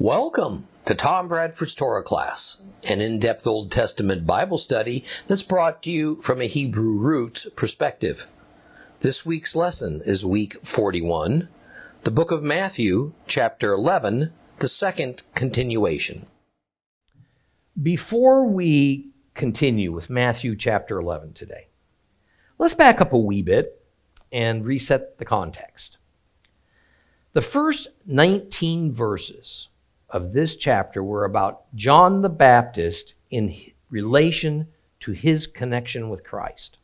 Welcome to Tom Bradford's Torah class, an in-depth Old Testament Bible study that's brought to you from a Hebrew roots perspective. This week's lesson is week 41, the book of Matthew, chapter 11, the second continuation. Before we continue with Matthew chapter 11 today, let's back up a wee bit and reset the context. The first 19 verses of this chapter were about John the Baptist in relation to his connection with Christ.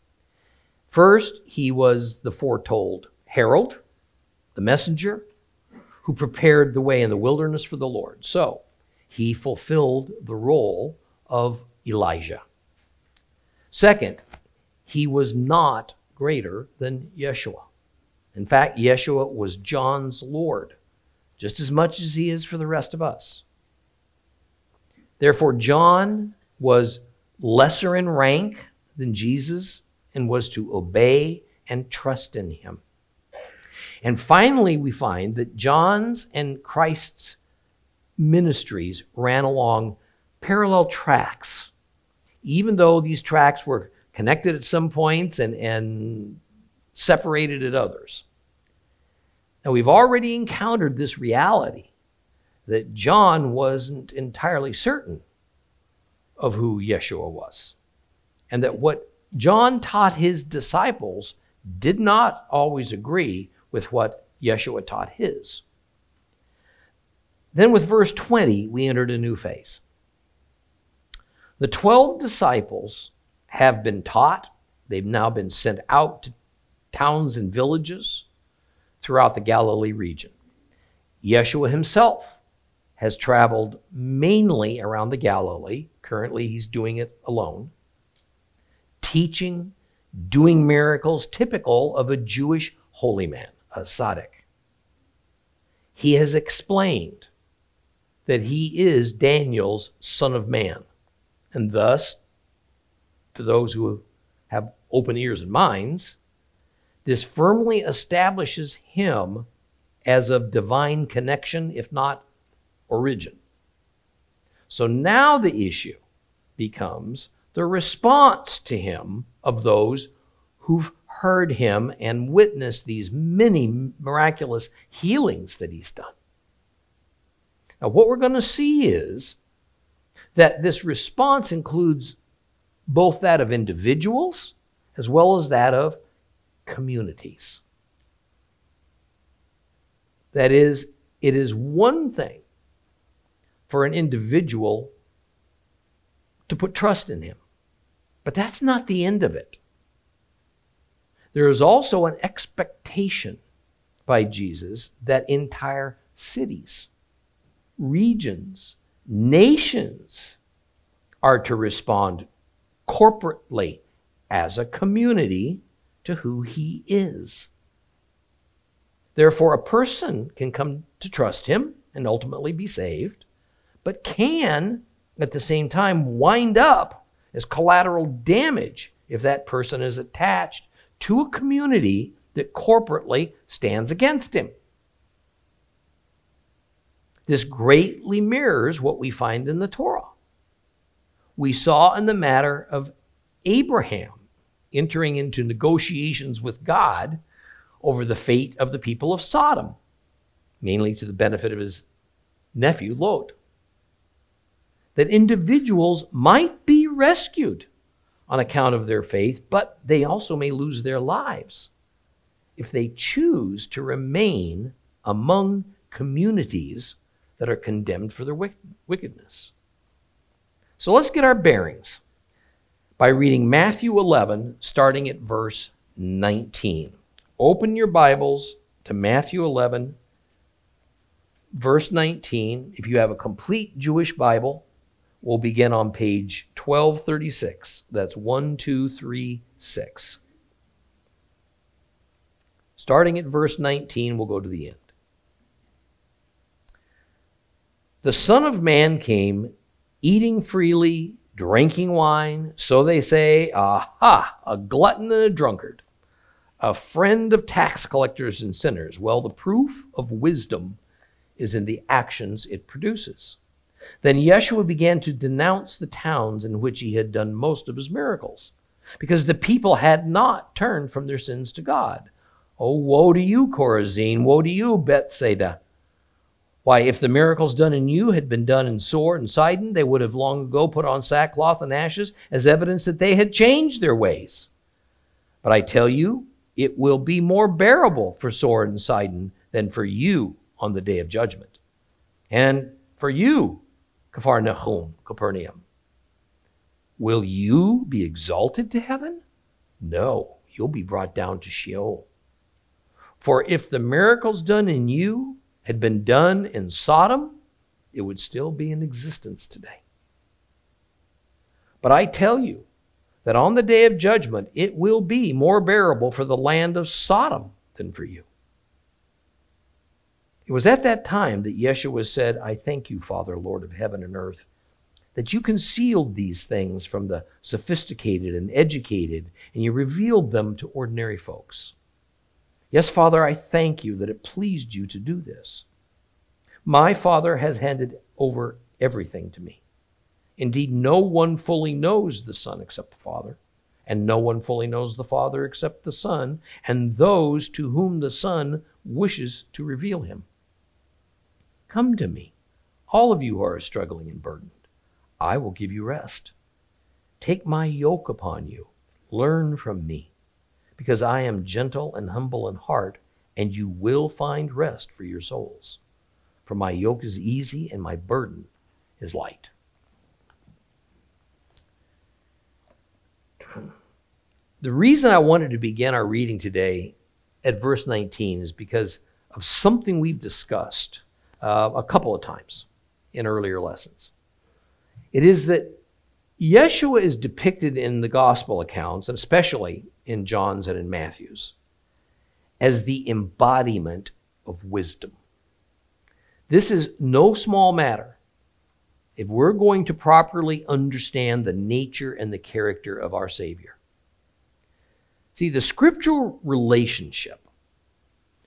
First, he was the foretold herald, the messenger, who prepared the way in the wilderness for the Lord. So, he fulfilled the role of Elijah. Second, he was not greater than Yeshua. In fact, Yeshua was John's Lord just as much as he is for the rest of us. Therefore, John was lesser in rank than Jesus and was to obey and trust in him. And finally, we find that John's and Christ's ministries ran along parallel tracks, even though these tracks were connected at some points and, and separated at others. Now, we've already encountered this reality that John wasn't entirely certain of who Yeshua was, and that what John taught his disciples did not always agree with what Yeshua taught his. Then, with verse 20, we entered a new phase. The 12 disciples have been taught, they've now been sent out to towns and villages throughout the Galilee region. Yeshua himself has traveled mainly around the Galilee. Currently, he's doing it alone, teaching, doing miracles typical of a Jewish holy man, a tzaddik. He has explained that he is Daniel's son of man, and thus, to those who have open ears and minds, this firmly establishes him as of divine connection, if not origin. So now the issue becomes the response to him of those who've heard him and witnessed these many miraculous healings that he's done. Now, what we're going to see is that this response includes both that of individuals as well as that of communities. That is, it is one thing for an individual to put trust in him, but that's not the end of it. There is also an expectation by Jesus that entire cities, regions, nations are to respond corporately as a community to who he is. Therefore, a person can come to trust him and ultimately be saved, but can at the same time wind up as collateral damage if that person is attached to a community that corporately stands against him. This greatly mirrors what we find in the Torah. We saw in the matter of Abraham entering into negotiations with God over the fate of the people of Sodom, mainly to the benefit of his nephew Lot. That individuals might be rescued on account of their faith, but they also may lose their lives if they choose to remain among communities that are condemned for their wickedness. So let's get our bearings by reading Matthew 11, starting at verse 19. Open your Bibles to Matthew 11, verse 19. If you have a complete Jewish Bible, we'll begin on page 1236. That's 1236. Starting at verse 19, we'll go to the end. The Son of Man came eating freely drinking wine. So they say, aha, a glutton and a drunkard, a friend of tax collectors and sinners. Well, the proof of wisdom is in the actions it produces. Then Yeshua began to denounce the towns in which he had done most of his miracles, because the people had not turned from their sins to God. Oh, woe to you, Chorazin! Woe to you, Bethsaida! Why, if the miracles done in you had been done in Sor and Sidon, they would have long ago put on sackcloth and ashes as evidence that they had changed their ways. But I tell you, it will be more bearable for Sor and Sidon than for you on the day of judgment. And for you, Capharnaum, Capernaum, will you be exalted to heaven? No, you'll be brought down to Sheol. For if the miracles done in you had been done in Sodom, it would still be in existence today. But I tell you that on the day of judgment it will be more bearable for the land of Sodom than for you. It was at that time that Yeshua said, I thank you, Father, Lord of heaven and earth, that you concealed these things from the sophisticated and educated, and you revealed them to ordinary folks. Yes, Father, I thank you that it pleased you to do this. My Father has handed over everything to me. Indeed, no one fully knows the Son except the Father, and no one fully knows the Father except the Son, and those to whom the Son wishes to reveal him. Come to me, all of you who are struggling and burdened. I will give you rest. Take my yoke upon you. Learn from me because I am gentle and humble in heart, and you will find rest for your souls. For my yoke is easy and my burden is light. The reason I wanted to begin our reading today at verse 19 is because of something we've discussed uh, a couple of times in earlier lessons. It is that Yeshua is depicted in the gospel accounts, and especially in John's and in Matthew's, as the embodiment of wisdom. This is no small matter if we're going to properly understand the nature and the character of our Savior. See, the scriptural relationship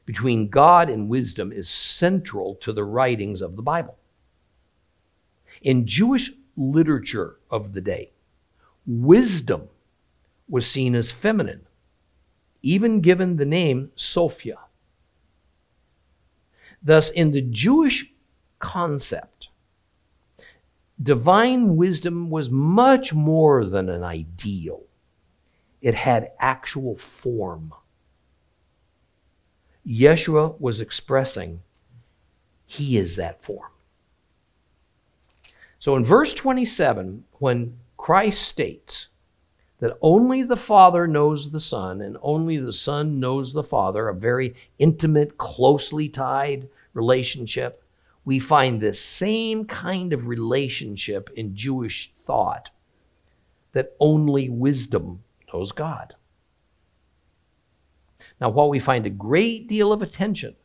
between God and wisdom is central to the writings of the Bible. In Jewish literature of the day. Wisdom was seen as feminine, even given the name Sophia. Thus, in the Jewish concept, divine wisdom was much more than an ideal, it had actual form. Yeshua was expressing, He is that form. So in verse 27, when Christ states that only the Father knows the Son and only the Son knows the Father, a very intimate, closely tied relationship, we find this same kind of relationship in Jewish thought that only wisdom knows God. Now, while we find a great deal of attention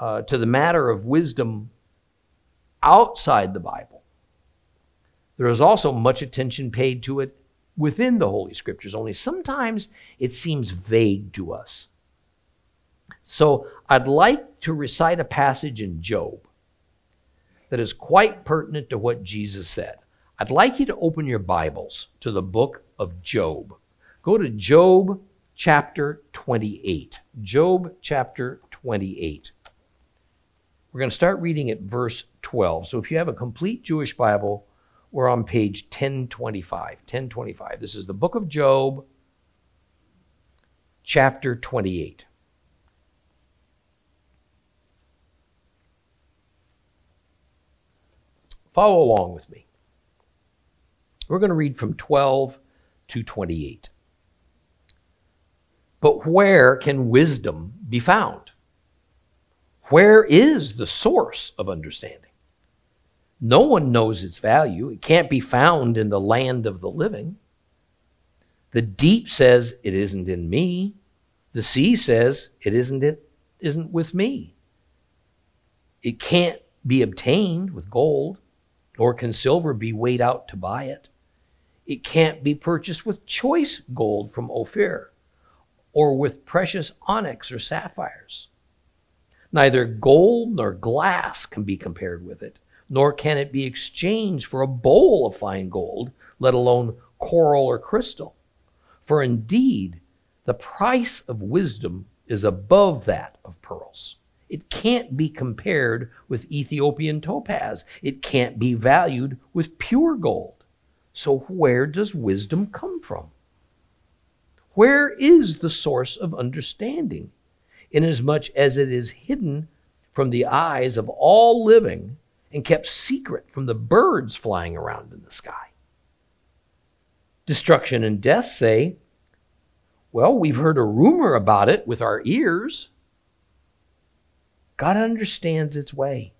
uh, to the matter of wisdom outside the Bible. There is also much attention paid to it within the Holy Scriptures, only sometimes it seems vague to us. So I'd like to recite a passage in Job that is quite pertinent to what Jesus said. I'd like you to open your Bibles to the book of Job. Go to Job chapter 28. Job chapter 28. We're going to start reading at verse 12. So if you have a complete Jewish Bible, we're on page 1025. 1025. This is the book of Job, chapter 28. Follow along with me. We're going to read from 12 to 28. But where can wisdom be found? Where is the source of understanding? No one knows its value. It can't be found in the land of the living. The deep says it isn't in me. The sea says it isn't it isn't with me. It can't be obtained with gold, nor can silver be weighed out to buy it. It can't be purchased with choice gold from Ophir, or with precious onyx or sapphires. Neither gold nor glass can be compared with it, nor can it be exchanged for a bowl of fine gold, let alone coral or crystal. For indeed, the price of wisdom is above that of pearls. It can't be compared with Ethiopian topaz. It can't be valued with pure gold. So, where does wisdom come from? Where is the source of understanding? Inasmuch as it is hidden from the eyes of all living and kept secret from the birds flying around in the sky. Destruction and death say, Well, we've heard a rumor about it with our ears. God understands its way,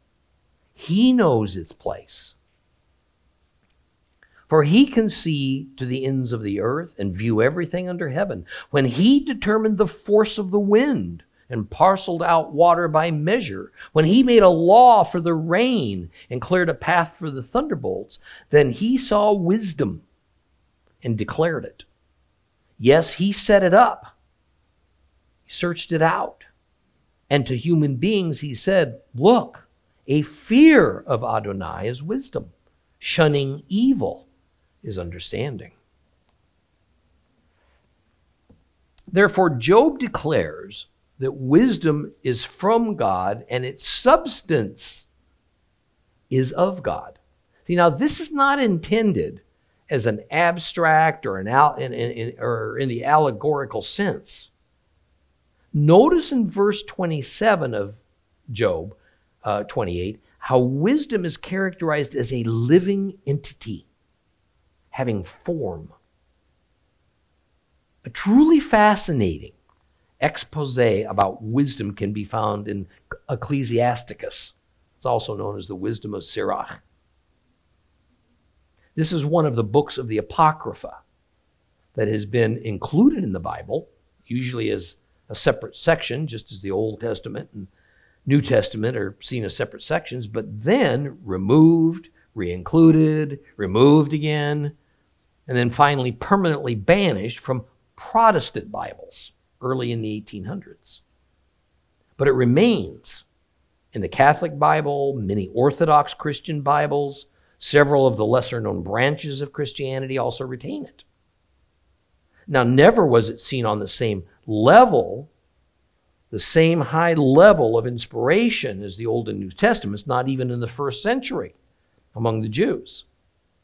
He knows its place. For he can see to the ends of the earth and view everything under heaven. When he determined the force of the wind and parceled out water by measure, when he made a law for the rain and cleared a path for the thunderbolts, then he saw wisdom and declared it. Yes, he set it up, he searched it out. And to human beings, he said, Look, a fear of Adonai is wisdom, shunning evil is understanding. Therefore, Job declares that wisdom is from God and its substance is of God. See, now this is not intended as an abstract or an in, in, in, or in the allegorical sense. Notice in verse 27 of Job uh, 28 how wisdom is characterized as a living entity having form. A truly fascinating expose about wisdom can be found in Ecclesiasticus. It's also known as the Wisdom of Sirach. This is one of the books of the Apocrypha that has been included in the Bible, usually as a separate section, just as the Old Testament and New Testament are seen as separate sections, but then removed, re-included, removed again, and then finally permanently banished from Protestant Bibles early in the 1800s. But it remains in the Catholic Bible, many Orthodox Christian Bibles, several of the lesser known branches of Christianity also retain it. Now, never was it seen on the same level, the same high level of inspiration as the Old and New Testaments, not even in the first century among the Jews.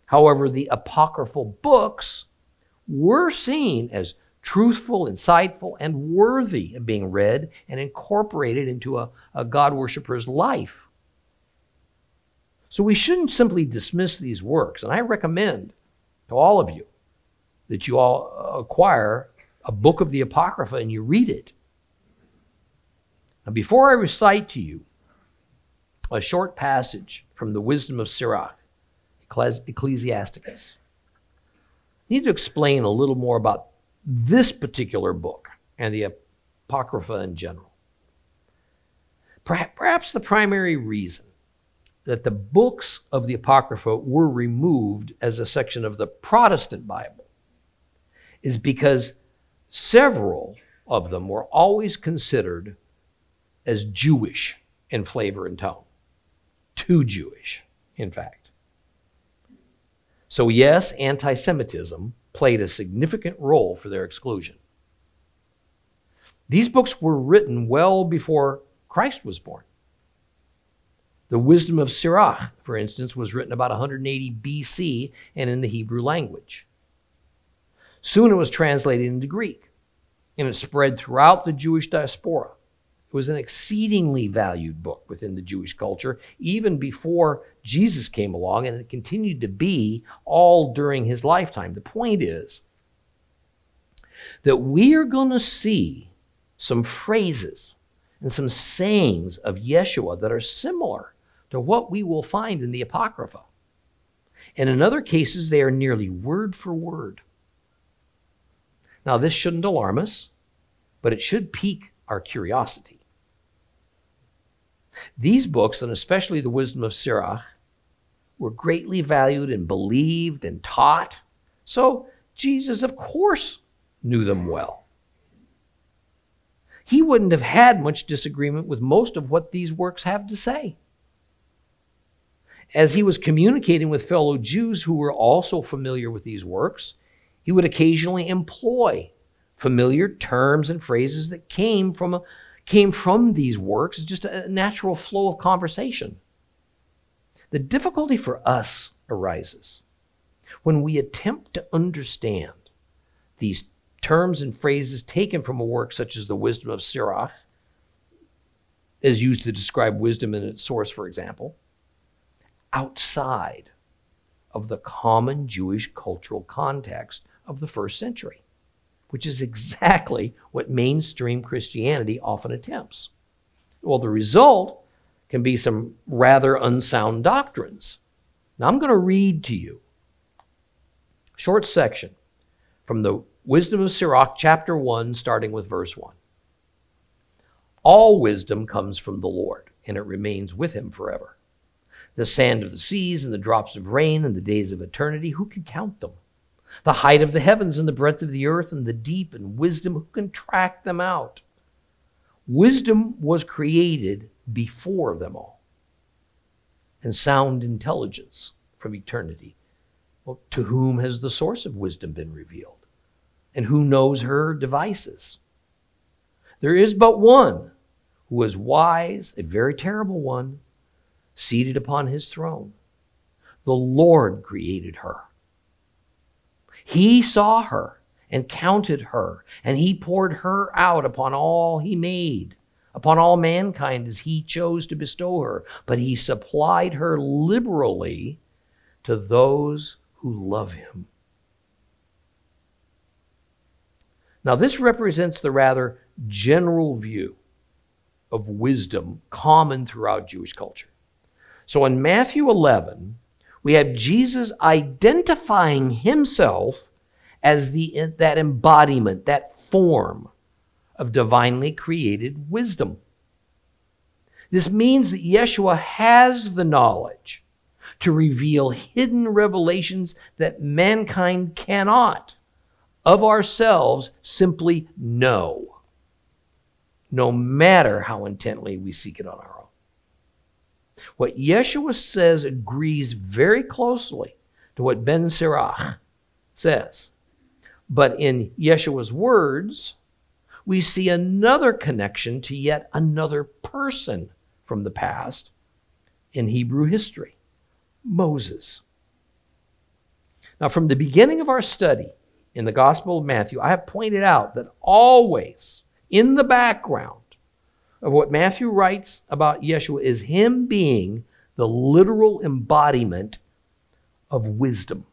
However, the apocryphal books were seen as truthful, insightful, and worthy of being read and incorporated into a, a God worshiper's life. So we shouldn't simply dismiss these works. And I recommend to all of you that you all acquire a book of the Apocrypha and you read it. Now, before I recite to you a short passage from the Wisdom of Sirach, Ecclesiasticus. I need to explain a little more about this particular book and the Apocrypha in general. Perhaps the primary reason that the books of the Apocrypha were removed as a section of the Protestant Bible is because several of them were always considered as Jewish in flavor and tone. Too Jewish, in fact. So, yes, anti Semitism played a significant role for their exclusion. These books were written well before Christ was born. The Wisdom of Sirach, for instance, was written about 180 BC and in the Hebrew language. Soon it was translated into Greek, and it spread throughout the Jewish diaspora. It was an exceedingly valued book within the Jewish culture, even before Jesus came along, and it continued to be all during his lifetime. The point is that we are going to see some phrases and some sayings of Yeshua that are similar to what we will find in the Apocrypha. And in other cases, they are nearly word for word. Now, this shouldn't alarm us, but it should pique our curiosity. These books, and especially the Wisdom of Sirach, were greatly valued and believed and taught. So Jesus, of course, knew them well. he wouldn't have had much disagreement with most of what these works have to say. As he was communicating with fellow Jews who were also familiar with these works, he would occasionally employ familiar terms and phrases that came from, a, came from these works, just a natural flow of conversation. The difficulty for us arises when we attempt to understand these terms and phrases taken from a work such as the Wisdom of Sirach, as used to describe wisdom in its source, for example, outside of the common Jewish cultural context of the first century, which is exactly what mainstream Christianity often attempts. Well, the result can be some rather unsound doctrines. Now, I'm going to read to you a short section from the Wisdom of Sirach, chapter 1, starting with verse 1. All wisdom comes from the Lord, and it remains with him forever. The sand of the seas and the drops of rain and the days of eternity, who can count them? The height of the heavens and the breadth of the earth and the deep and wisdom, who can track them out? Wisdom was created before them all, and sound intelligence from eternity. Well, to whom has the source of wisdom been revealed? and who knows her devices. There is but one who is wise, a very terrible one, seated upon his throne. The Lord created her. He saw her and counted her, and he poured her out upon all he made, upon all mankind as he chose to bestow her. But he supplied her liberally to those who love him. Now, this represents the rather general view of wisdom common throughout Jewish culture. So in Matthew 11, we have Jesus identifying himself as the, that embodiment, that form of divinely created wisdom. This means that Yeshua has the knowledge to reveal hidden revelations that mankind cannot of ourselves simply know, no matter how intently we seek it on our. What Yeshua says agrees very closely to what Ben Sirach says. But in Yeshua's words, we see another connection to yet another person from the past in Hebrew history Moses. Now, from the beginning of our study, in the Gospel of Matthew, I have pointed out that always in the background of what Matthew writes about Yeshua is him being the literal embodiment of wisdom,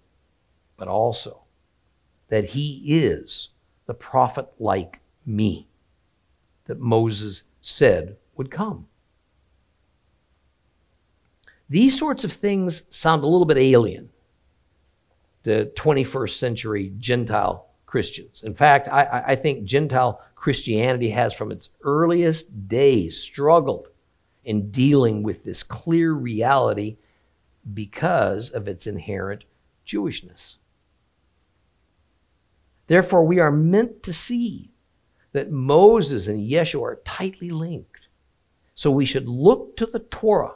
but also that he is the prophet like me that Moses said would come. These sorts of things sound a little bit alien to 21st century Gentile Christians. In fact, I, I, think Gentile Christianity has, from its earliest days, struggled in dealing with this clear reality because of its inherent Jewishness. Therefore, we are meant to see that Moses and Yeshua are tightly linked. So we should look to the Torah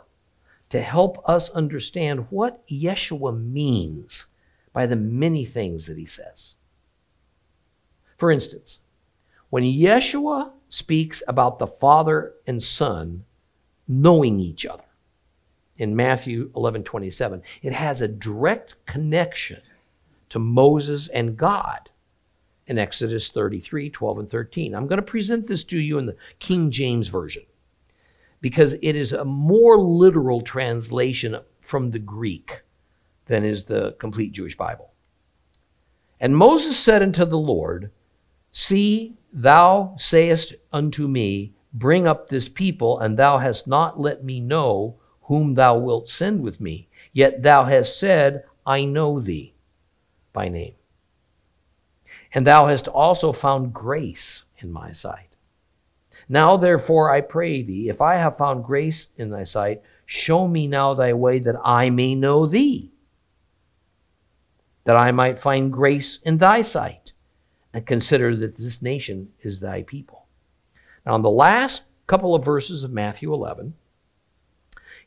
to help us understand what Yeshua means by the many things that he says. For instance, when Yeshua speaks about the Father and Son knowing each other in Matthew 11 27, it has a direct connection to Moses and God in Exodus 33 12 and 13. I'm going to present this to you in the King James Version because it is a more literal translation from the Greek than is the complete Jewish Bible. And Moses said unto the Lord, See, thou sayest unto me, Bring up this people, and thou hast not let me know whom thou wilt send with me. Yet thou hast said, I know thee by name. And thou hast also found grace in my sight. Now, therefore, I pray thee, if I have found grace in thy sight, show me now thy way that I may know thee that I might find grace in thy sight, and consider that this nation is thy people. Now, in the last couple of verses of Matthew 11,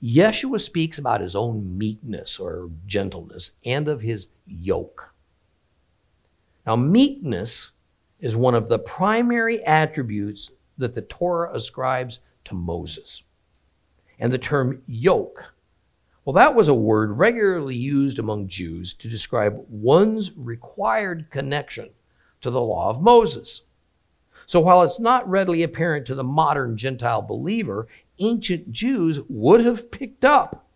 Yeshua speaks about his own meekness or gentleness and of his yoke. Now, meekness is one of the primary attributes that the Torah ascribes to Moses. And the term yoke, well, that was a word regularly used among Jews to describe one's required connection to the law of Moses. So while it's not readily apparent to the modern Gentile believer, ancient Jews would have picked up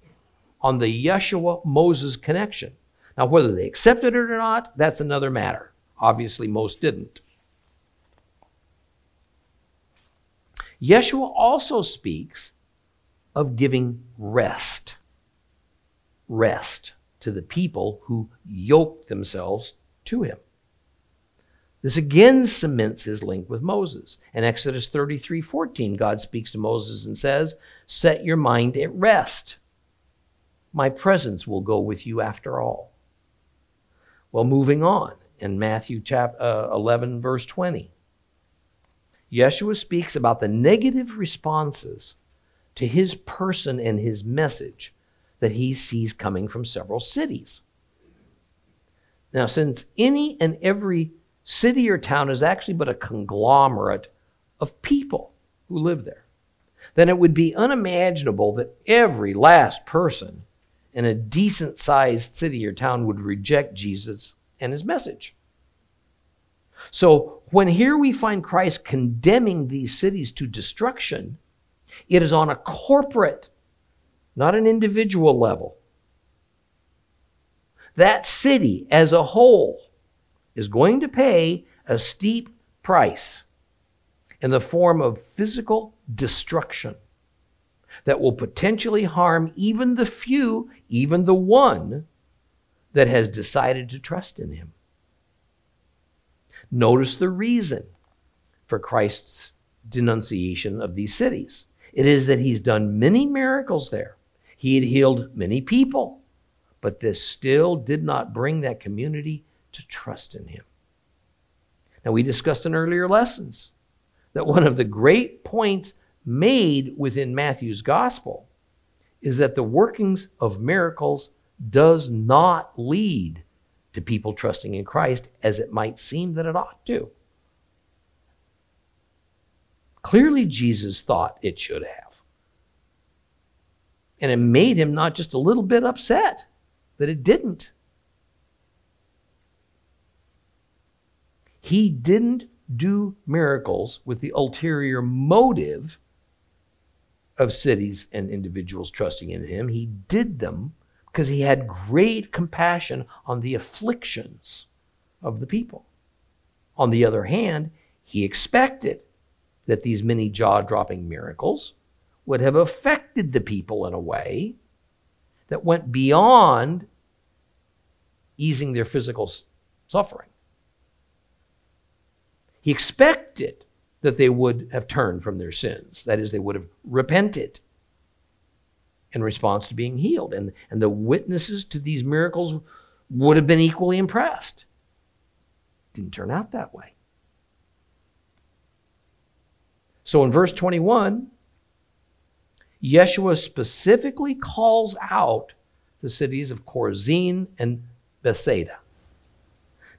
on the Yeshua Moses connection. Now, whether they accepted it or not, that's another matter. Obviously, most didn't. Yeshua also speaks of giving rest. Rest to the people who yoke themselves to him. This again cements his link with Moses. In Exodus 33 14, God speaks to Moses and says, Set your mind at rest. My presence will go with you after all. Well, moving on in Matthew chapter uh, 11, verse 20, Yeshua speaks about the negative responses to his person and his message that he sees coming from several cities. Now, since any and every city or town is actually but a conglomerate of people who live there, then it would be unimaginable that every last person in a decent sized city or town would reject Jesus and his message. So, when here we find Christ condemning these cities to destruction, it is on a corporate, not an individual level. That city as a whole is going to pay a steep price in the form of physical destruction that will potentially harm even the few, even the one that has decided to trust in him. Notice the reason for Christ's denunciation of these cities. It is that he's done many miracles there. He had healed many people, but this still did not bring that community to trust in him. Now, we discussed in earlier lessons that one of the great points made within Matthew's gospel is that the workings of miracles does not lead to people trusting in Christ as it might seem that it ought to. Clearly, Jesus thought it should have. And it made him not just a little bit upset that it didn't. He didn't do miracles with the ulterior motive of cities and individuals trusting in him. He did them because he had great compassion on the afflictions of the people. On the other hand, he expected that these many jaw dropping miracles would have affected the people in a way that went beyond easing their physical suffering. He expected that they would have turned from their sins. That is, they would have repented in response to being healed. And, and the witnesses to these miracles would have been equally impressed. Didn't turn out that way. So in verse 21, Yeshua specifically calls out the cities of Chorazin and Bethsaida.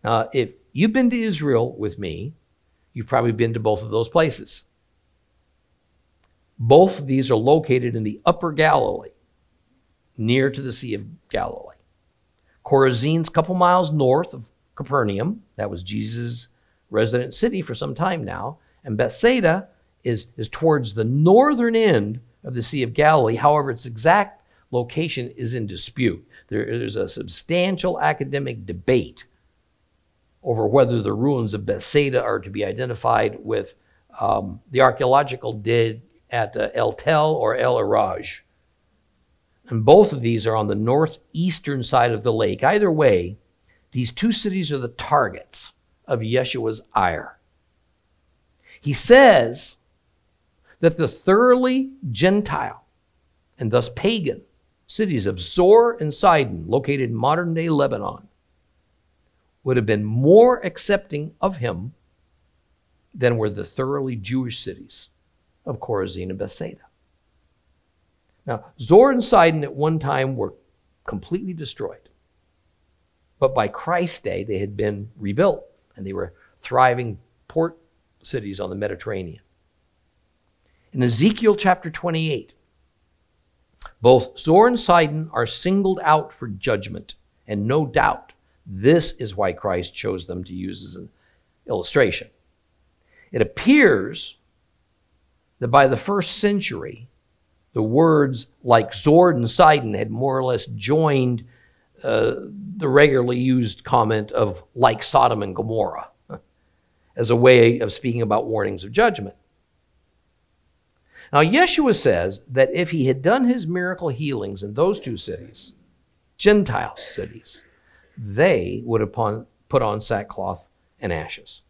Now, if you've been to Israel with me, You've probably been to both of those places. Both of these are located in the upper Galilee, near to the Sea of Galilee. Chorazin's a couple miles north of Capernaum. That was Jesus' resident city for some time now. And Bethsaida is, is towards the northern end of the Sea of Galilee. However, its exact location is in dispute. There's a substantial academic debate over whether the ruins of Bethsaida are to be identified with um, the archaeological dig at uh, El Tel or El Araj. And both of these are on the northeastern side of the lake. Either way, these two cities are the targets of Yeshua's ire. He says that the thoroughly Gentile and thus pagan cities of Zor and Sidon, located in modern day Lebanon, would have been more accepting of him than were the thoroughly Jewish cities of Chorazin and Bethsaida. Now, Zor and Sidon at one time were completely destroyed. But by Christ's day, they had been rebuilt and they were thriving port cities on the Mediterranean. In Ezekiel chapter 28, both Zor and Sidon are singled out for judgment, and no doubt this is why Christ chose them to use as an illustration. It appears that by the first century, the words like Zor and Sidon had more or less joined uh, the regularly used comment of like Sodom and Gomorrah as a way of speaking about warnings of judgment. Now, Yeshua says that if he had done his miracle healings in those two cities, Gentile cities, they would have put on sackcloth and ashes.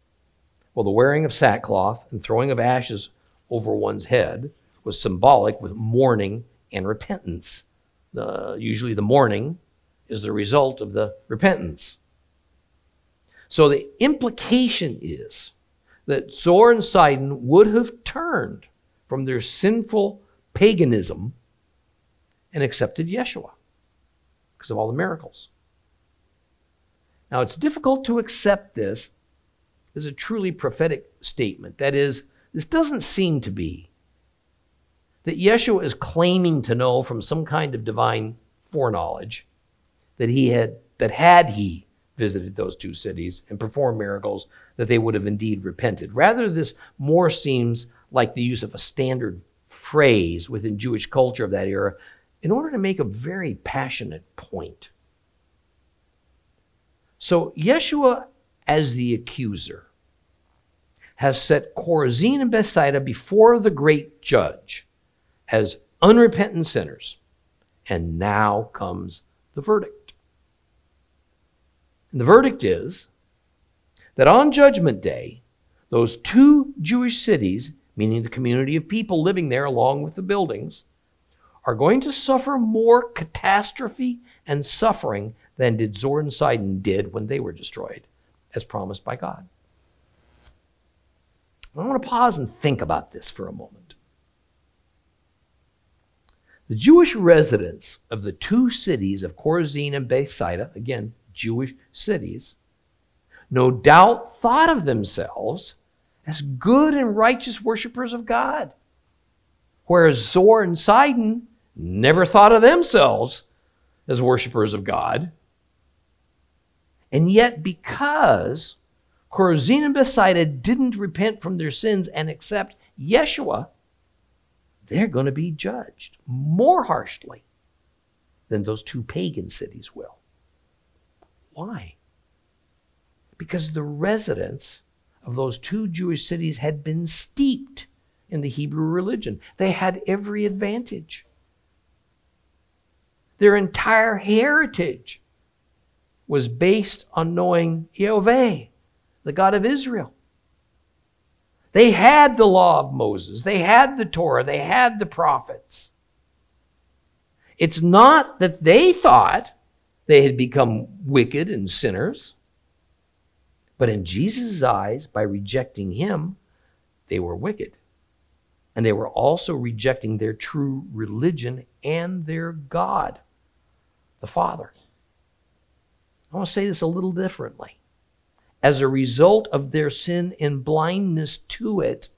Well, the wearing of sackcloth and throwing of ashes over one's head was symbolic with mourning and repentance. Usually, the mourning is the result of the repentance. So, the implication is that Zor and Sidon would have turned from their sinful paganism and accepted Yeshua because of all the miracles. Now, it's difficult to accept this as a truly prophetic statement. That is, this doesn't seem to be that Yeshua is claiming to know from some kind of divine foreknowledge that he had that had he visited those two cities and performed miracles that they would have indeed repented. Rather, this more seems like the use of a standard phrase within Jewish culture of that era in order to make a very passionate point. So, Yeshua, as the accuser, has set Chorazin and Bethsaida before the great judge as unrepentant sinners. And now comes the verdict. And the verdict is that on Judgment Day, those two Jewish cities meaning the community of people living there along with the buildings, are going to suffer more catastrophe and suffering than did Zor and Sidon did when they were destroyed, as promised by God. I want to pause and think about this for a moment. The Jewish residents of the two cities of Chorazin and Bethsaida, again, Jewish cities, no doubt thought of themselves as good and righteous worshippers of God. Whereas Zor and Sidon never thought of themselves as worshippers of God. And yet, because Chorazin and Bethsaida didn't repent from their sins and accept Yeshua, they're going to be judged more harshly than those two pagan cities will. Why? Because the residents of those two Jewish cities had been steeped in the Hebrew religion. They had every advantage. Their entire heritage was based on knowing Yahweh, the God of Israel. They had the law of Moses, they had the Torah, they had the prophets. It's not that they thought they had become wicked and sinners. But in Jesus' eyes, by rejecting him, they were wicked. And they were also rejecting their true religion and their God, the Father. I want to say this a little differently. As a result of their sin and blindness to it,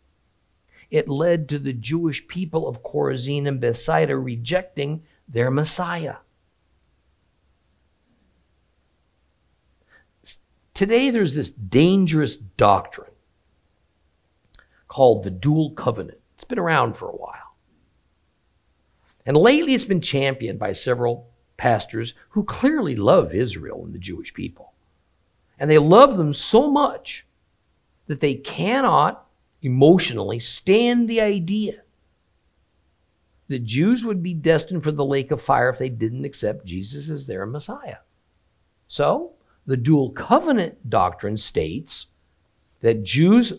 it led to the Jewish people of Chorazin and Bethsaida rejecting their Messiah. Today, there's this dangerous doctrine called the dual covenant. It's been around for a while. And lately, it's been championed by several pastors who clearly love Israel and the Jewish people. And they love them so much that they cannot emotionally stand the idea that Jews would be destined for the lake of fire if they didn't accept Jesus as their Messiah. So, the dual covenant doctrine states that Jews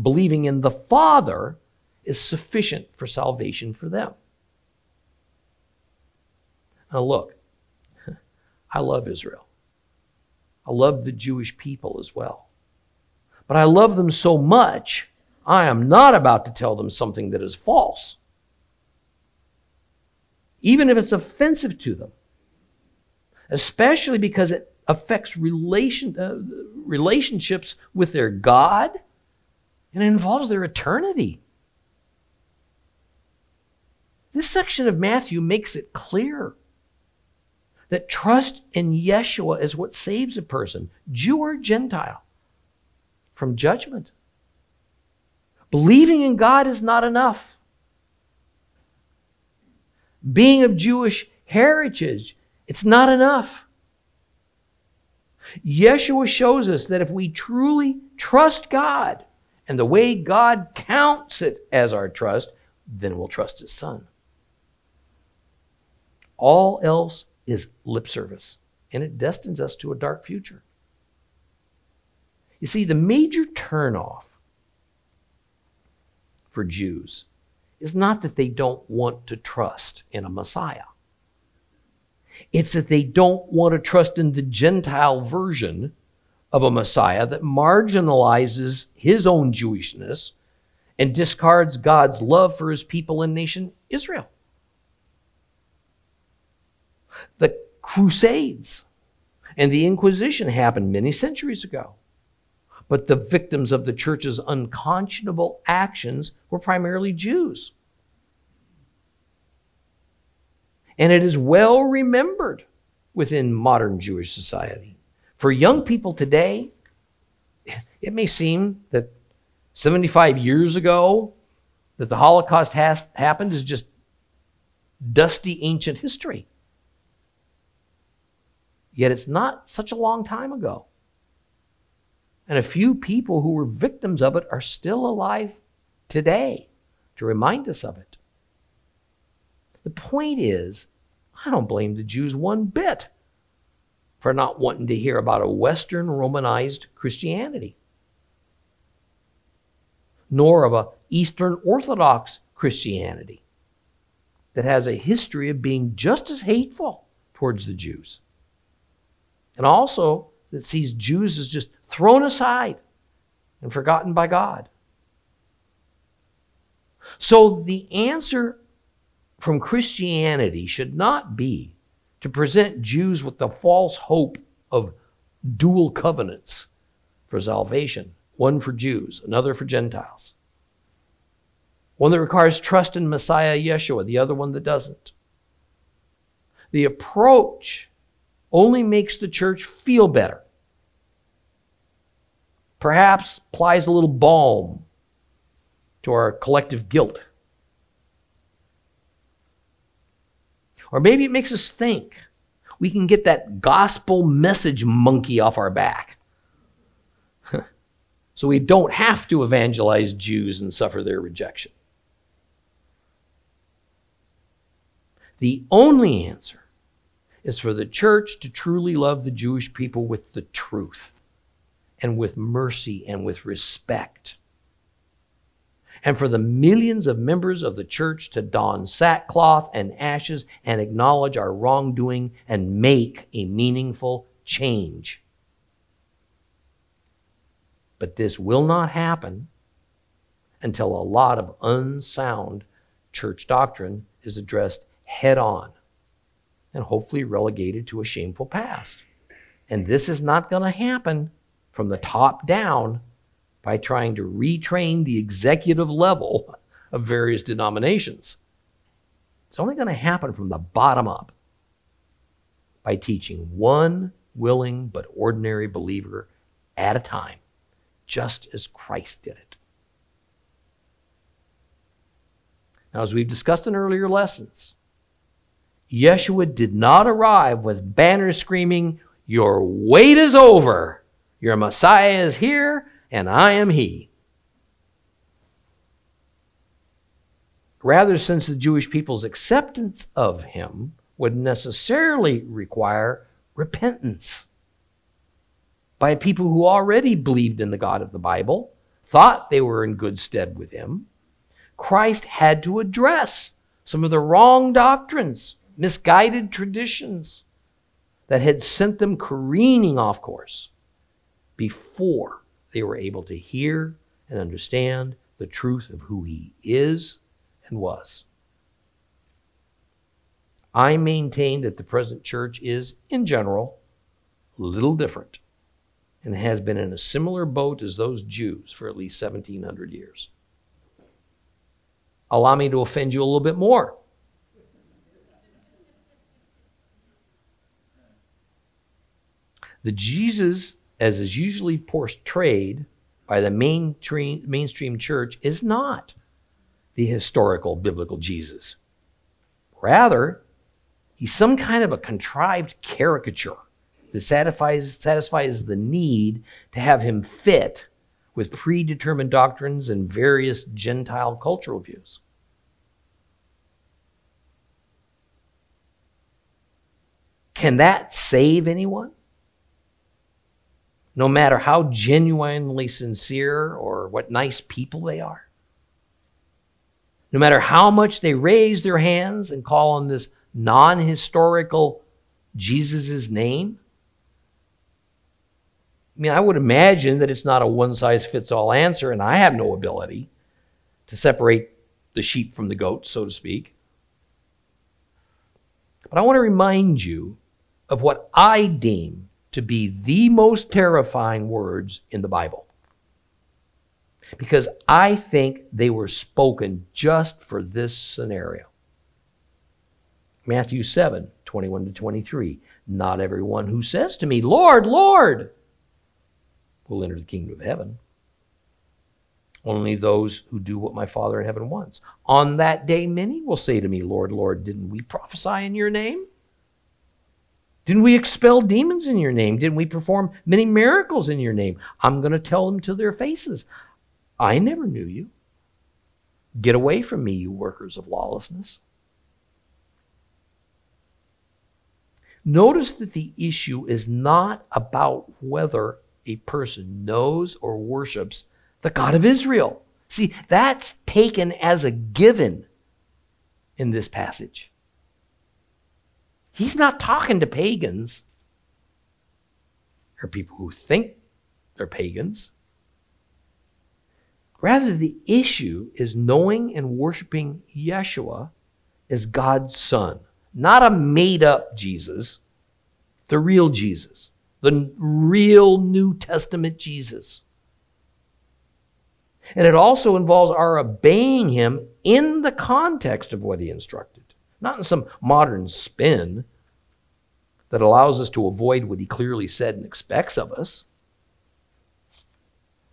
believing in the Father is sufficient for salvation for them. Now, look, I love Israel. I love the Jewish people as well. But I love them so much I am not about to tell them something that is false, even if it's offensive to them, especially because it affects relation, uh, relationships with their God and it involves their eternity. This section of Matthew makes it clear that trust in Yeshua is what saves a person, Jew or Gentile, from judgment. Believing in God is not enough. Being of Jewish heritage, it's not enough. Yeshua shows us that if we truly trust God and the way God counts it as our trust, then we'll trust His Son. All else is lip service, and it destines us to a dark future. You see, the major turnoff for Jews is not that they don't want to trust in a Messiah. It's that they don't want to trust in the Gentile version of a Messiah that marginalizes his own Jewishness and discards God's love for his people and nation, Israel. The Crusades and the Inquisition happened many centuries ago. But the victims of the church's unconscionable actions were primarily Jews. And it is well remembered within modern Jewish society. For young people today, it may seem that 75 years ago that the Holocaust has happened is just dusty ancient history. Yet it's not such a long time ago. And a few people who were victims of it are still alive today to remind us of it. The point is, I don't blame the Jews one bit for not wanting to hear about a Western Romanized Christianity, nor of a Eastern Orthodox Christianity that has a history of being just as hateful towards the Jews. And also that sees Jews as just thrown aside and forgotten by God. So the answer from Christianity should not be to present Jews with the false hope of dual covenants for salvation one for Jews, another for Gentiles. One that requires trust in Messiah Yeshua, the other one that doesn't. The approach only makes the church feel better. Perhaps applies a little balm to our collective guilt. Or maybe it makes us think we can get that gospel message monkey off our back. so we don't have to evangelize Jews and suffer their rejection. The only answer is for the church to truly love the Jewish people with the truth and with mercy and with respect. And for the millions of members of the church to don sackcloth and ashes and acknowledge our wrongdoing and make a meaningful change. But this will not happen until a lot of unsound church doctrine is addressed head on and hopefully relegated to a shameful past. And this is not going to happen from the top down by trying to retrain the executive level of various denominations. It's only going to happen from the bottom up by teaching one willing but ordinary believer at a time, just as Christ did it. Now, as we've discussed in earlier lessons, Yeshua did not arrive with banners screaming, Your wait is over. Your Messiah is here, and I am He. Rather, since the Jewish people's acceptance of Him would necessarily require repentance by people who already believed in the God of the Bible, thought they were in good stead with Him, Christ had to address some of the wrong doctrines misguided traditions that had sent them careening off course before they were able to hear and understand the truth of who he is and was. I maintain that the present church is, in general, a little different and has been in a similar boat as those Jews for at least 1700 years. Allow me to offend you a little bit more. The Jesus, as is usually portrayed by the mainstream, mainstream church, is not the historical biblical Jesus. Rather, he's some kind of a contrived caricature that satisfies, satisfies the need to have him fit with predetermined doctrines and various Gentile cultural views. Can that save anyone? No matter how genuinely sincere or what nice people they are? No matter how much they raise their hands and call on this non historical Jesus' name? I mean, I would imagine that it's not a one size fits all answer, and I have no ability to separate the sheep from the goats, so to speak. But I want to remind you of what I deem to be the most terrifying words in the Bible. Because I think they were spoken just for this scenario. Matthew 7 21 to 23. Not everyone who says to me, Lord, Lord, will enter the kingdom of heaven. Only those who do what my Father in heaven wants. On that day, many will say to me, Lord, Lord, didn't we prophesy in your name? Didn't we expel demons in your name? Didn't we perform many miracles in your name? I'm going to tell them to their faces, I never knew you. Get away from me, you workers of lawlessness. Notice that the issue is not about whether a person knows or worships the God of Israel. See, that's taken as a given in this passage. He's not talking to pagans or people who think they're pagans. Rather, the issue is knowing and worshiping Yeshua as God's Son, not a made up Jesus, the real Jesus the real New Testament Jesus. And it also involves our obeying him in the context of what he instructed, not in some modern spin that allows us to avoid what he clearly said and expects of us.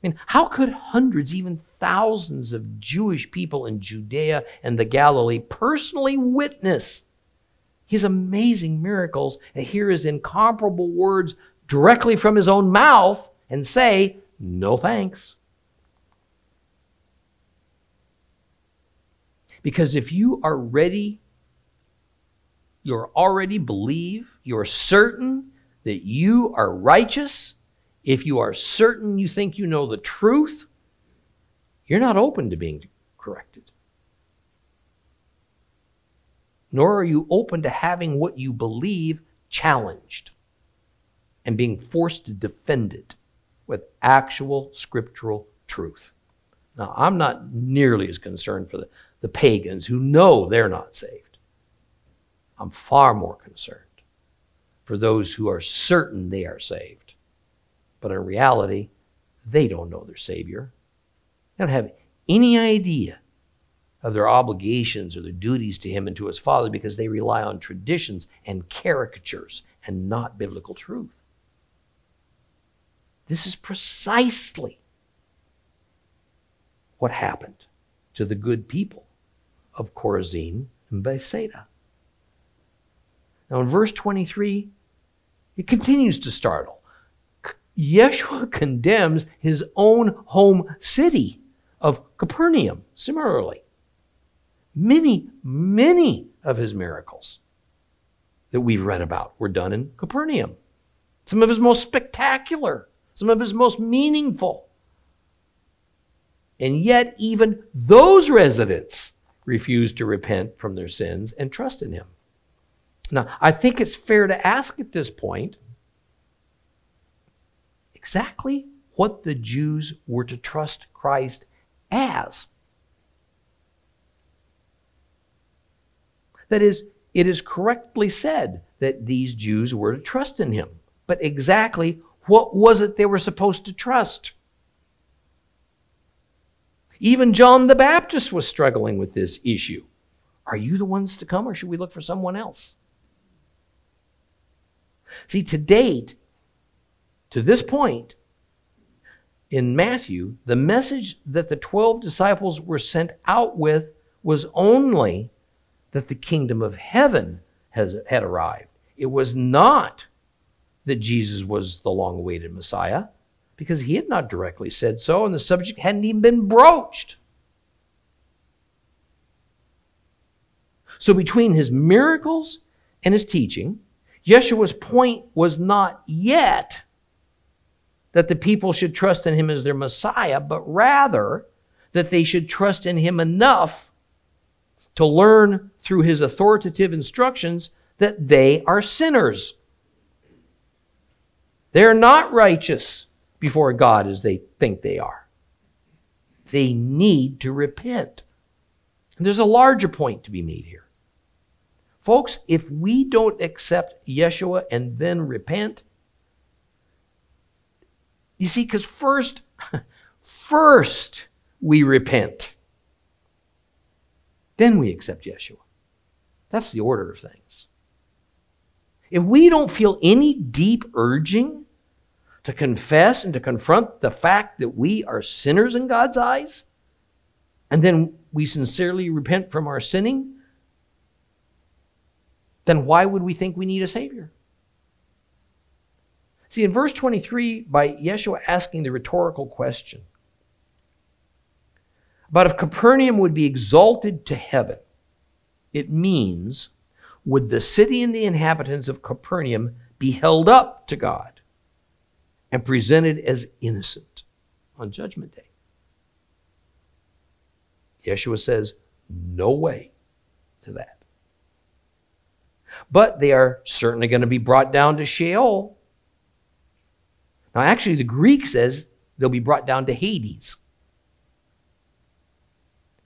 I mean, how could hundreds, even thousands of Jewish people in Judea and the Galilee personally witness his amazing miracles and hear his incomparable words directly from his own mouth and say, no thanks. Because if you are ready, you're already believe, you're certain that you are righteous, if you are certain you think you know the truth, you're not open to being corrected. Nor are you open to having what you believe challenged and being forced to defend it with actual scriptural truth. Now, I'm not nearly as concerned for the, the pagans who know they're not saved. I'm far more concerned for those who are certain they are saved. But in reality, they don't know their Savior. They don't have any idea of their obligations or their duties to Him and to His Father because they rely on traditions and caricatures and not biblical truth. This is precisely what happened to the good people of Chorazin and Bethsaida. Now, in verse 23, it continues to startle. Yeshua condemns his own home city of Capernaum similarly. Many, many of his miracles that we've read about were done in Capernaum. Some of his most spectacular some of his most meaningful. And yet, even those residents refused to repent from their sins and trust in him. Now, I think it's fair to ask at this point exactly what the Jews were to trust Christ as. That is, it is correctly said that these Jews were to trust in him. But exactly what was it they were supposed to trust? Even John the Baptist was struggling with this issue. Are you the ones to come, or should we look for someone else? See, to date, to this point, in Matthew, the message that the 12 disciples were sent out with was only that the kingdom of heaven has, had arrived. It was not that Jesus was the long awaited Messiah, because he had not directly said so, and the subject hadn't even been broached. So, between his miracles and his teaching, Yeshua's point was not yet that the people should trust in him as their Messiah, but rather that they should trust in him enough to learn through his authoritative instructions that they are sinners. They're not righteous before God as they think they are. They need to repent. And there's a larger point to be made here. Folks, if we don't accept Yeshua and then repent, you see, because first, first we repent. Then we accept Yeshua. That's the order of things. If we don't feel any deep urging to confess and to confront the fact that we are sinners in God's eyes, and then we sincerely repent from our sinning, then why would we think we need a Savior? See, in verse 23, by Yeshua asking the rhetorical question about if Capernaum would be exalted to heaven, it means, would the city and the inhabitants of Capernaum be held up to God and presented as innocent on Judgment Day? Yeshua says, no way to that. But they are certainly going to be brought down to Sheol now, actually, the Greek says they'll be brought down to Hades.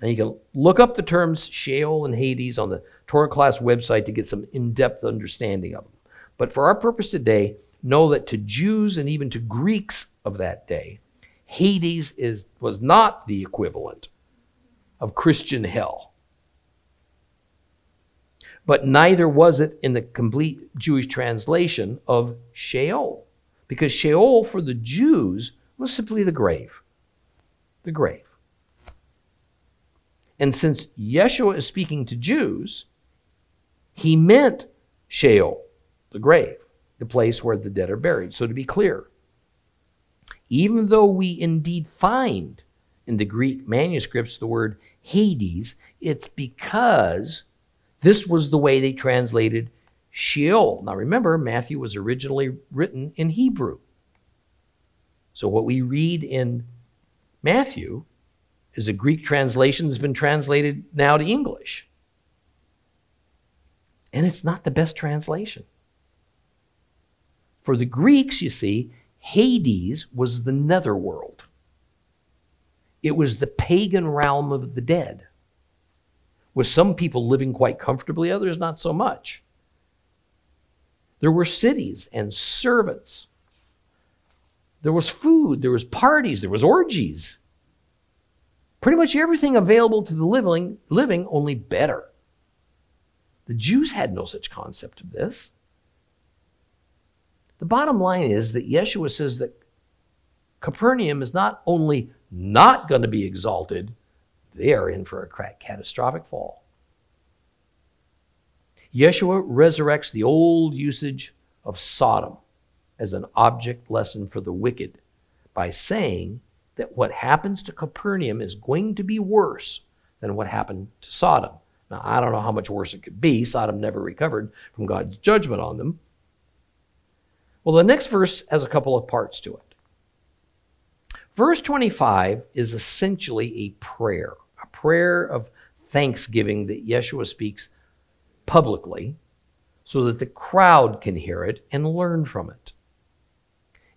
And you can look up the terms Sheol and Hades on the Torah class website to get some in depth understanding of them. But for our purpose today, know that to Jews and even to Greeks of that day, Hades is, was not the equivalent of Christian hell. But neither was it in the complete Jewish translation of Sheol because Sheol for the Jews was simply the grave. The grave. And since Yeshua is speaking to Jews, he meant Sheol, the grave, the place where the dead are buried. So to be clear, even though we indeed find in the Greek manuscripts the word Hades, it's because this was the way they translated Sheol. Now remember, Matthew was originally written in Hebrew. So what we read in Matthew is a Greek translation that's been translated now to English. And it's not the best translation. For the Greeks, you see, Hades was the netherworld. It was the pagan realm of the dead, with some people living quite comfortably, others not so much. There were cities and servants. There was food, there was parties, there was orgies. Pretty much everything available to the living, living only better. The Jews had no such concept of this. The bottom line is that Yeshua says that Capernaum is not only not going to be exalted, they are in for a catastrophic fall. Yeshua resurrects the old usage of Sodom as an object lesson for the wicked by saying that what happens to Capernaum is going to be worse than what happened to Sodom. Now, I don't know how much worse it could be. Sodom never recovered from God's judgment on them. Well, the next verse has a couple of parts to it. Verse 25 is essentially a prayer, prayer of thanksgiving that Yeshua speaks publicly so that the crowd can hear it and learn from it.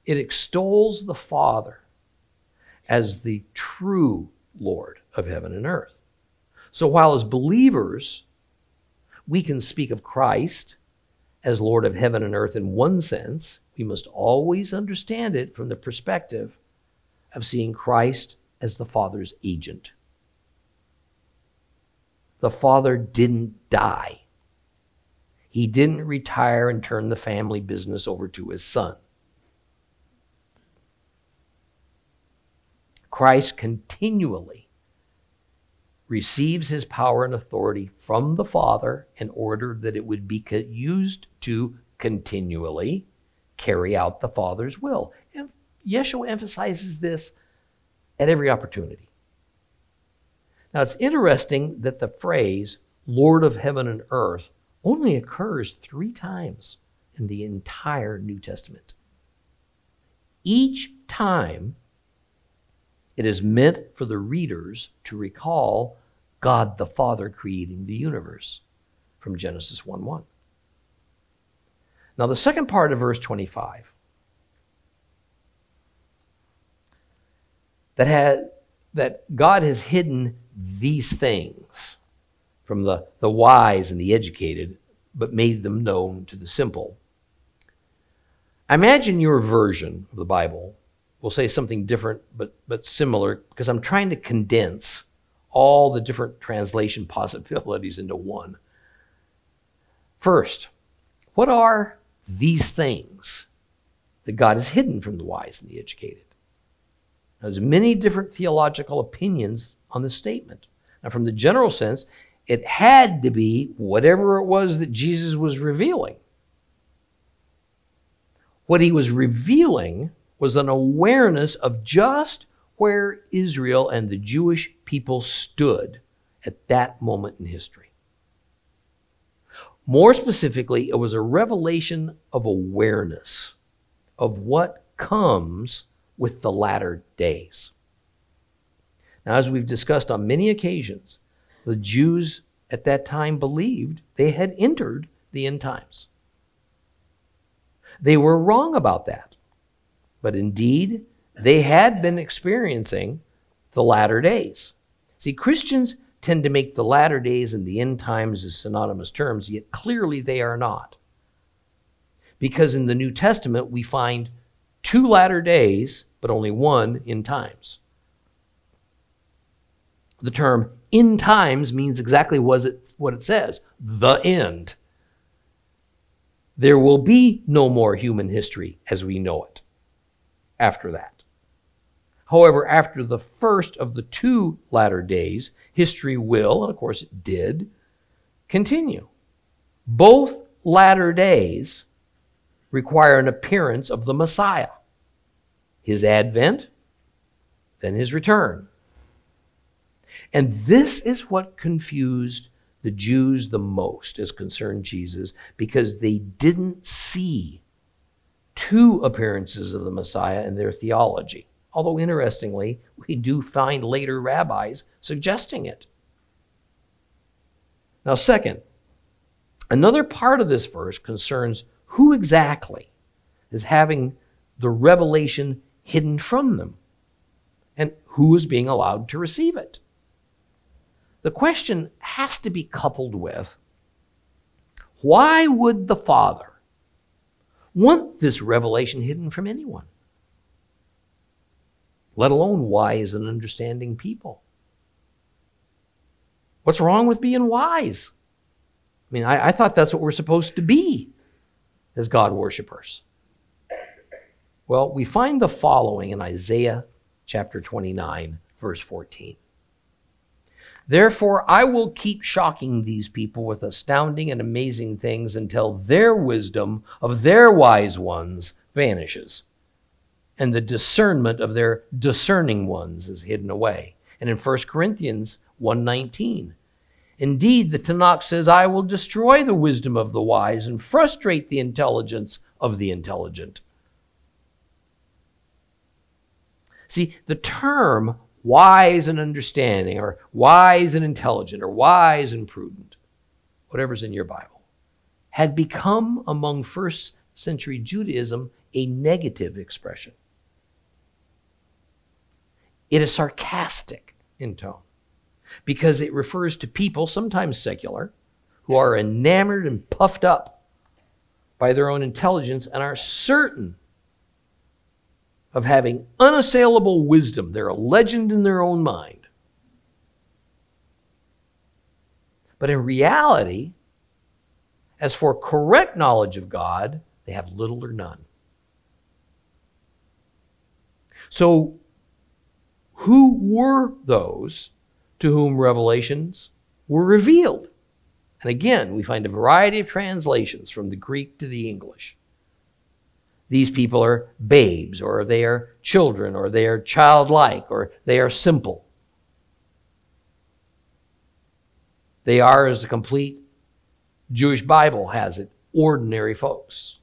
It extols the Father as the true Lord of heaven and earth. So while as believers, we can speak of Christ as Lord of heaven and earth in one sense, we must always understand it from the perspective of seeing Christ as the Father's agent. The Father didn't die. He didn't retire and turn the family business over to his son. Christ continually receives his power and authority from the Father in order that it would be used to continually carry out the Father's will. And Yeshua emphasizes this at every opportunity. Now, it's interesting that the phrase Lord of heaven and earth only occurs three times in the entire New Testament. Each time, it is meant for the readers to recall God the Father creating the universe from Genesis 1 1. Now, the second part of verse 25 that had that God has hidden these things from the, the wise and the educated, but made them known to the simple. I imagine your version of the Bible will say something different but, but similar because I'm trying to condense all the different translation possibilities into one. First, what are these things that God has hidden from the wise and the educated. Now, there's many different theological opinions on this statement. Now, from the general sense, it had to be whatever it was that Jesus was revealing. What he was revealing was an awareness of just where Israel and the Jewish people stood at that moment in history. More specifically, it was a revelation of awareness of what comes with the latter days. Now, as we've discussed on many occasions, the Jews at that time believed they had entered the end times. They were wrong about that, but indeed, they had been experiencing the latter days. See, Christians tend to make the latter days and the end times as synonymous terms, yet clearly they are not. Because in the New Testament, we find two latter days, but only one end times. The term end times means exactly what it says the end. There will be no more human history as we know it after that. However, after the first of the two latter days, history will, and of course it did, continue. Both latter days require an appearance of the Messiah, his advent, then his return. And this is what confused the Jews the most as concerned Jesus because they didn't see two appearances of the Messiah in their theology. Although, interestingly, we do find later rabbis suggesting it. Now, second, another part of this verse concerns who exactly is having the revelation hidden from them and who is being allowed to receive it. The question has to be coupled with why would the Father want this revelation hidden from anyone? let alone wise and understanding people. What's wrong with being wise? I mean, I, I thought that's what we're supposed to be as God worshippers. Well, we find the following in Isaiah chapter 29, verse 14. Therefore, I will keep shocking these people with astounding and amazing things until their wisdom of their wise ones vanishes and the discernment of their discerning ones is hidden away. And in 1 Corinthians 1:19, indeed the Tanakh says, "I will destroy the wisdom of the wise and frustrate the intelligence of the intelligent." See, the term wise and understanding, or wise and intelligent, or wise and prudent, whatever's in your Bible, had become among first century Judaism a negative expression. It is sarcastic. in tone because it refers to people, sometimes secular, who are enamored and puffed up by their own intelligence and are certain of having unassailable wisdom. They're a legend in their own mind. But in reality, as for correct knowledge of God, they have little or none. So, who were those to whom revelations were revealed? And again, we find a variety of translations from the Greek to the English. These people are babes, or they are children, or they are childlike, or they are simple. They are, as the complete Jewish Bible has it, ordinary folks.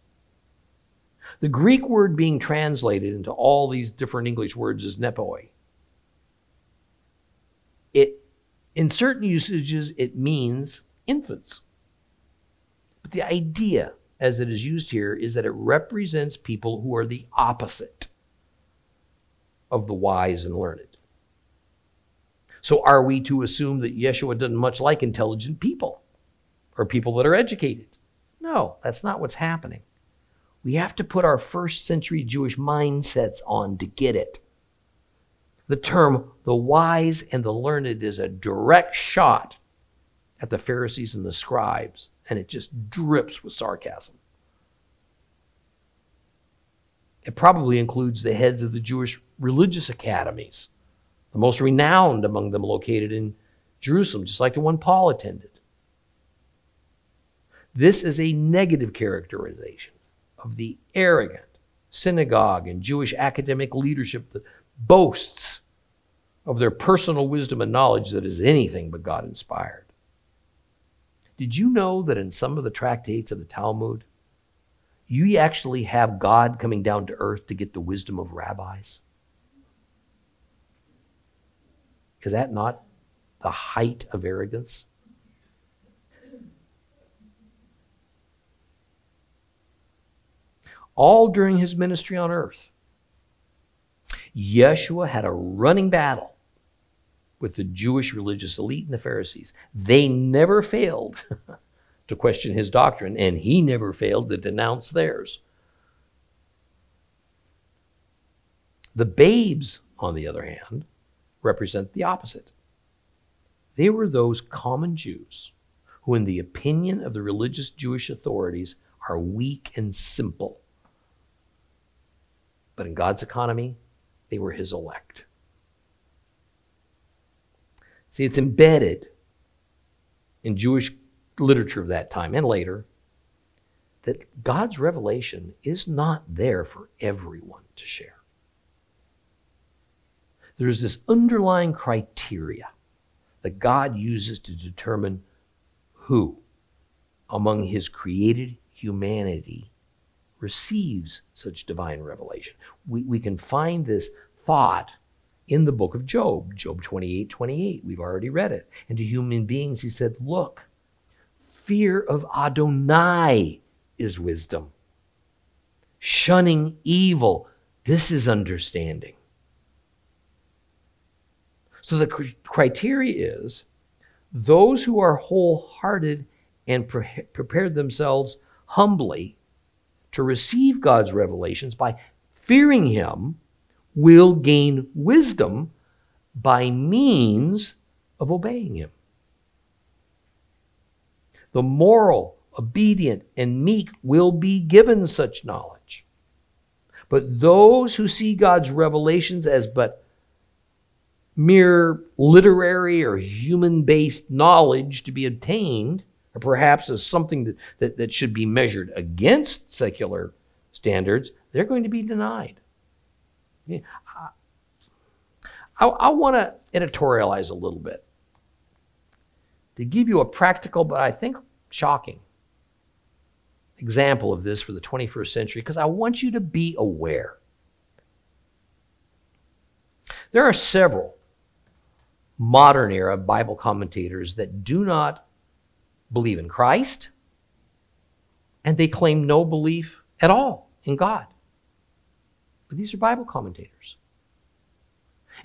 The Greek word being translated into all these different English words is nepoi. It, in certain usages, it means infants. But the idea, as it is used here, is that it represents people who are the opposite of the wise and learned. So, are we to assume that Yeshua doesn't much like intelligent people or people that are educated? No, that's not what's happening. We have to put our first century Jewish mindsets on to get it. The term the wise and the learned is a direct shot at the Pharisees and the scribes, and it just drips with sarcasm. It probably includes the heads of the Jewish religious academies the most renowned among them located in Jerusalem, just like the one Paul attended. This is a negative characterization of the arrogant synagogue and Jewish academic leadership that boasts of their personal wisdom and knowledge that is anything but God inspired. Did you know that in some of the tractates of the Talmud, you actually have God coming down to earth to get the wisdom of rabbis? Is that not the height of arrogance? All during his ministry on earth, Yeshua had a running battle with the Jewish religious elite and the Pharisees. They never failed to question his doctrine, and he never failed to denounce theirs. The babes, on the other hand, represent the opposite. They were those common Jews who, in the opinion of the religious Jewish authorities, are weak and simple. But in God's economy, they were his elect. See, it's embedded in Jewish literature of that time and later that God's revelation is not there for everyone to share there's this underlying criteria that God uses to determine who among his created humanity receives such divine revelation. We, we can find this thought in the book of Job, Job 28 28. We've already read it. And to human beings, he said, Look, fear of Adonai is wisdom. Shunning evil, this is understanding. So the criteria is those who are wholehearted and pre- prepared themselves humbly to receive God's revelations by fearing Him will gain wisdom by means of obeying Him. The moral, obedient, and meek will be given such knowledge. But those who see God's revelations as but mere literary or human based knowledge to be obtained, or perhaps as something that, that, that should be measured against secular standards, they're going to be denied. Yeah. I, I want to editorialize a little bit to give you a practical, but I think shocking example of this for the 21st century because I want you to be aware. There are several modern era Bible commentators that do not believe in Christ and they claim no belief at all in God. But these are Bible commentators.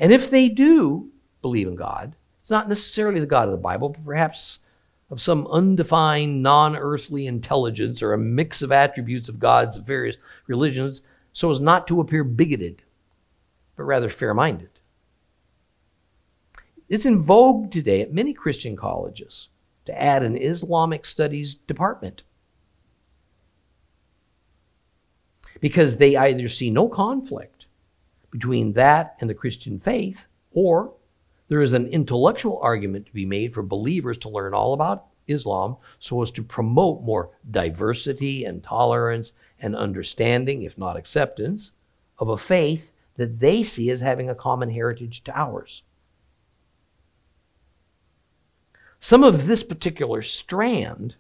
And if they do, believe in God. It's not necessarily the God of the Bible, but perhaps of some undefined, non earthly intelligence or a mix of attributes of gods of various religions so as not to appear bigoted, but rather fair minded. It's in vogue today at many Christian colleges to add an Islamic studies department because they either see no conflict between that and the Christian faith, or there is an intellectual argument to be made for believers to learn all about Islam so as to promote more diversity and tolerance and understanding, if not acceptance, of a faith that they see as having a common heritage to ours. Some of this particular strand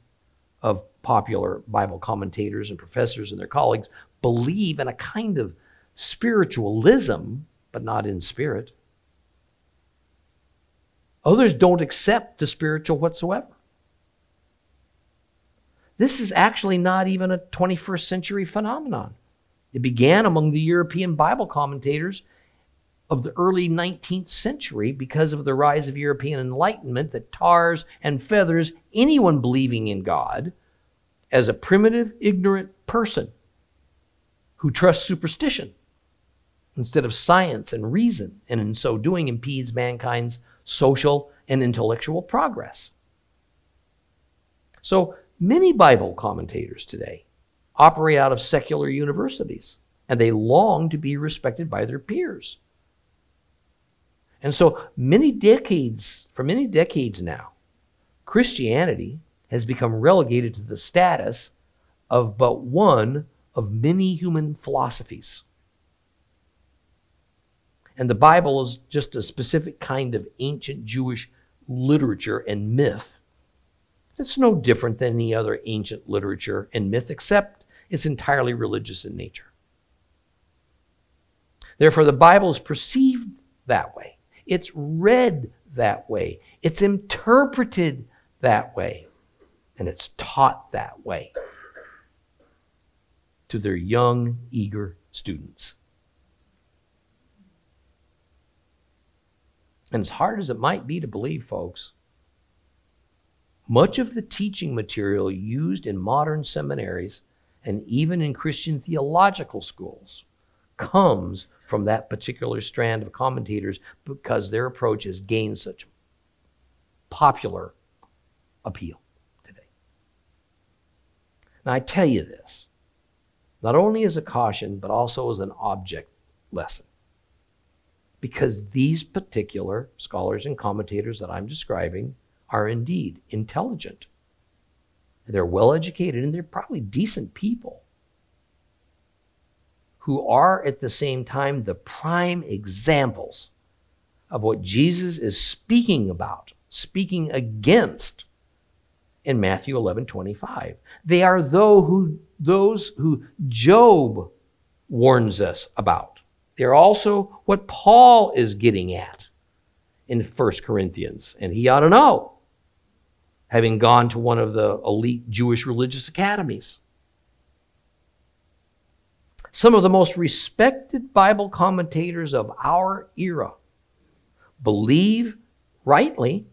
of popular Bible commentators and professors and their colleagues believe in a kind of spiritualism, but not in spirit. Others don't accept the spiritual whatsoever. This is actually not even a 21st century phenomenon. It began among the European Bible commentators of the early 19th century because of the rise of European Enlightenment that tars and feathers anyone believing in God as a primitive, ignorant person who trusts superstition instead of science and reason, and in so doing impedes mankind's social and intellectual progress. So many Bible commentators today operate out of secular universities, and they long to be respected by their peers. And so many decades, for many decades now, Christianity has become relegated to the status of but one of many human philosophies. And the Bible is just a specific kind of ancient Jewish literature and myth. It's no different than any other ancient literature and myth, except it's entirely religious in nature. Therefore, the Bible is perceived that way. It's read that way. It's interpreted that way. And it's taught that way to their young, eager students. And as hard as it might be to believe, folks, much of the teaching material used in modern seminaries and even in Christian theological schools comes from that particular strand of commentators because their approach has gained such popular appeal today. Now, I tell you this not only as a caution, but also as an object lesson. Because these particular scholars and commentators that I'm describing are indeed intelligent. They're well educated and they're probably decent people who are at the same time the prime examples of what Jesus is speaking about, speaking against in Matthew 11 25. They are those who, those who Job warns us about. They're also what Paul is getting at in 1 Corinthians, and he ought to know, having gone to one of the elite Jewish religious academies. Some of the most respected Bible commentators of our era believe rightly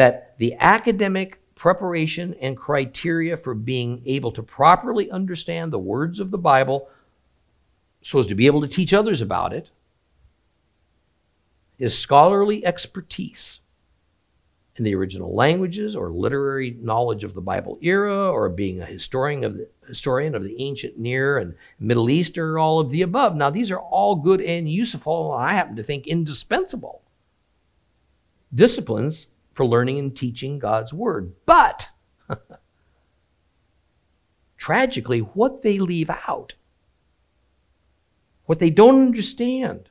that the academic preparation and criteria for being able to properly understand the words of the Bible so as to be able to teach others about it is scholarly expertise in the original languages or literary knowledge of the Bible era or being a historian of the, historian of the ancient Near and Middle East or all of the above. Now, these are all good and useful, and I happen to think indispensable disciplines for learning and teaching God's Word. But tragically, what they leave out, what they don't understand,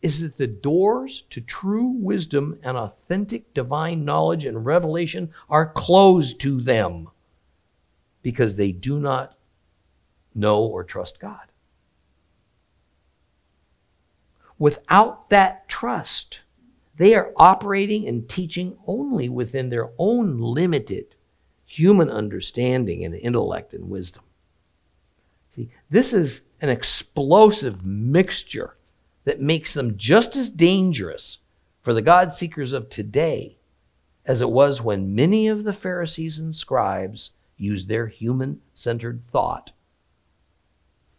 is that the doors to true wisdom and authentic divine knowledge and revelation are closed to them because they do not know or trust God. Without that trust, they are operating and teaching only within their own limited human understanding and intellect and wisdom. See, this is an explosive mixture that makes them just as dangerous for the God seekers of today as it was when many of the Pharisees and scribes used their human centered thought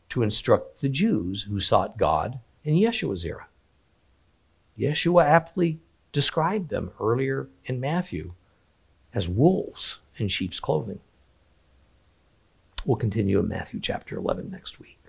to instruct the Jews who sought God in Yeshua's era. Yeshua aptly described them earlier in Matthew as wolves in sheep's clothing. We'll continue in Matthew chapter 11 next week.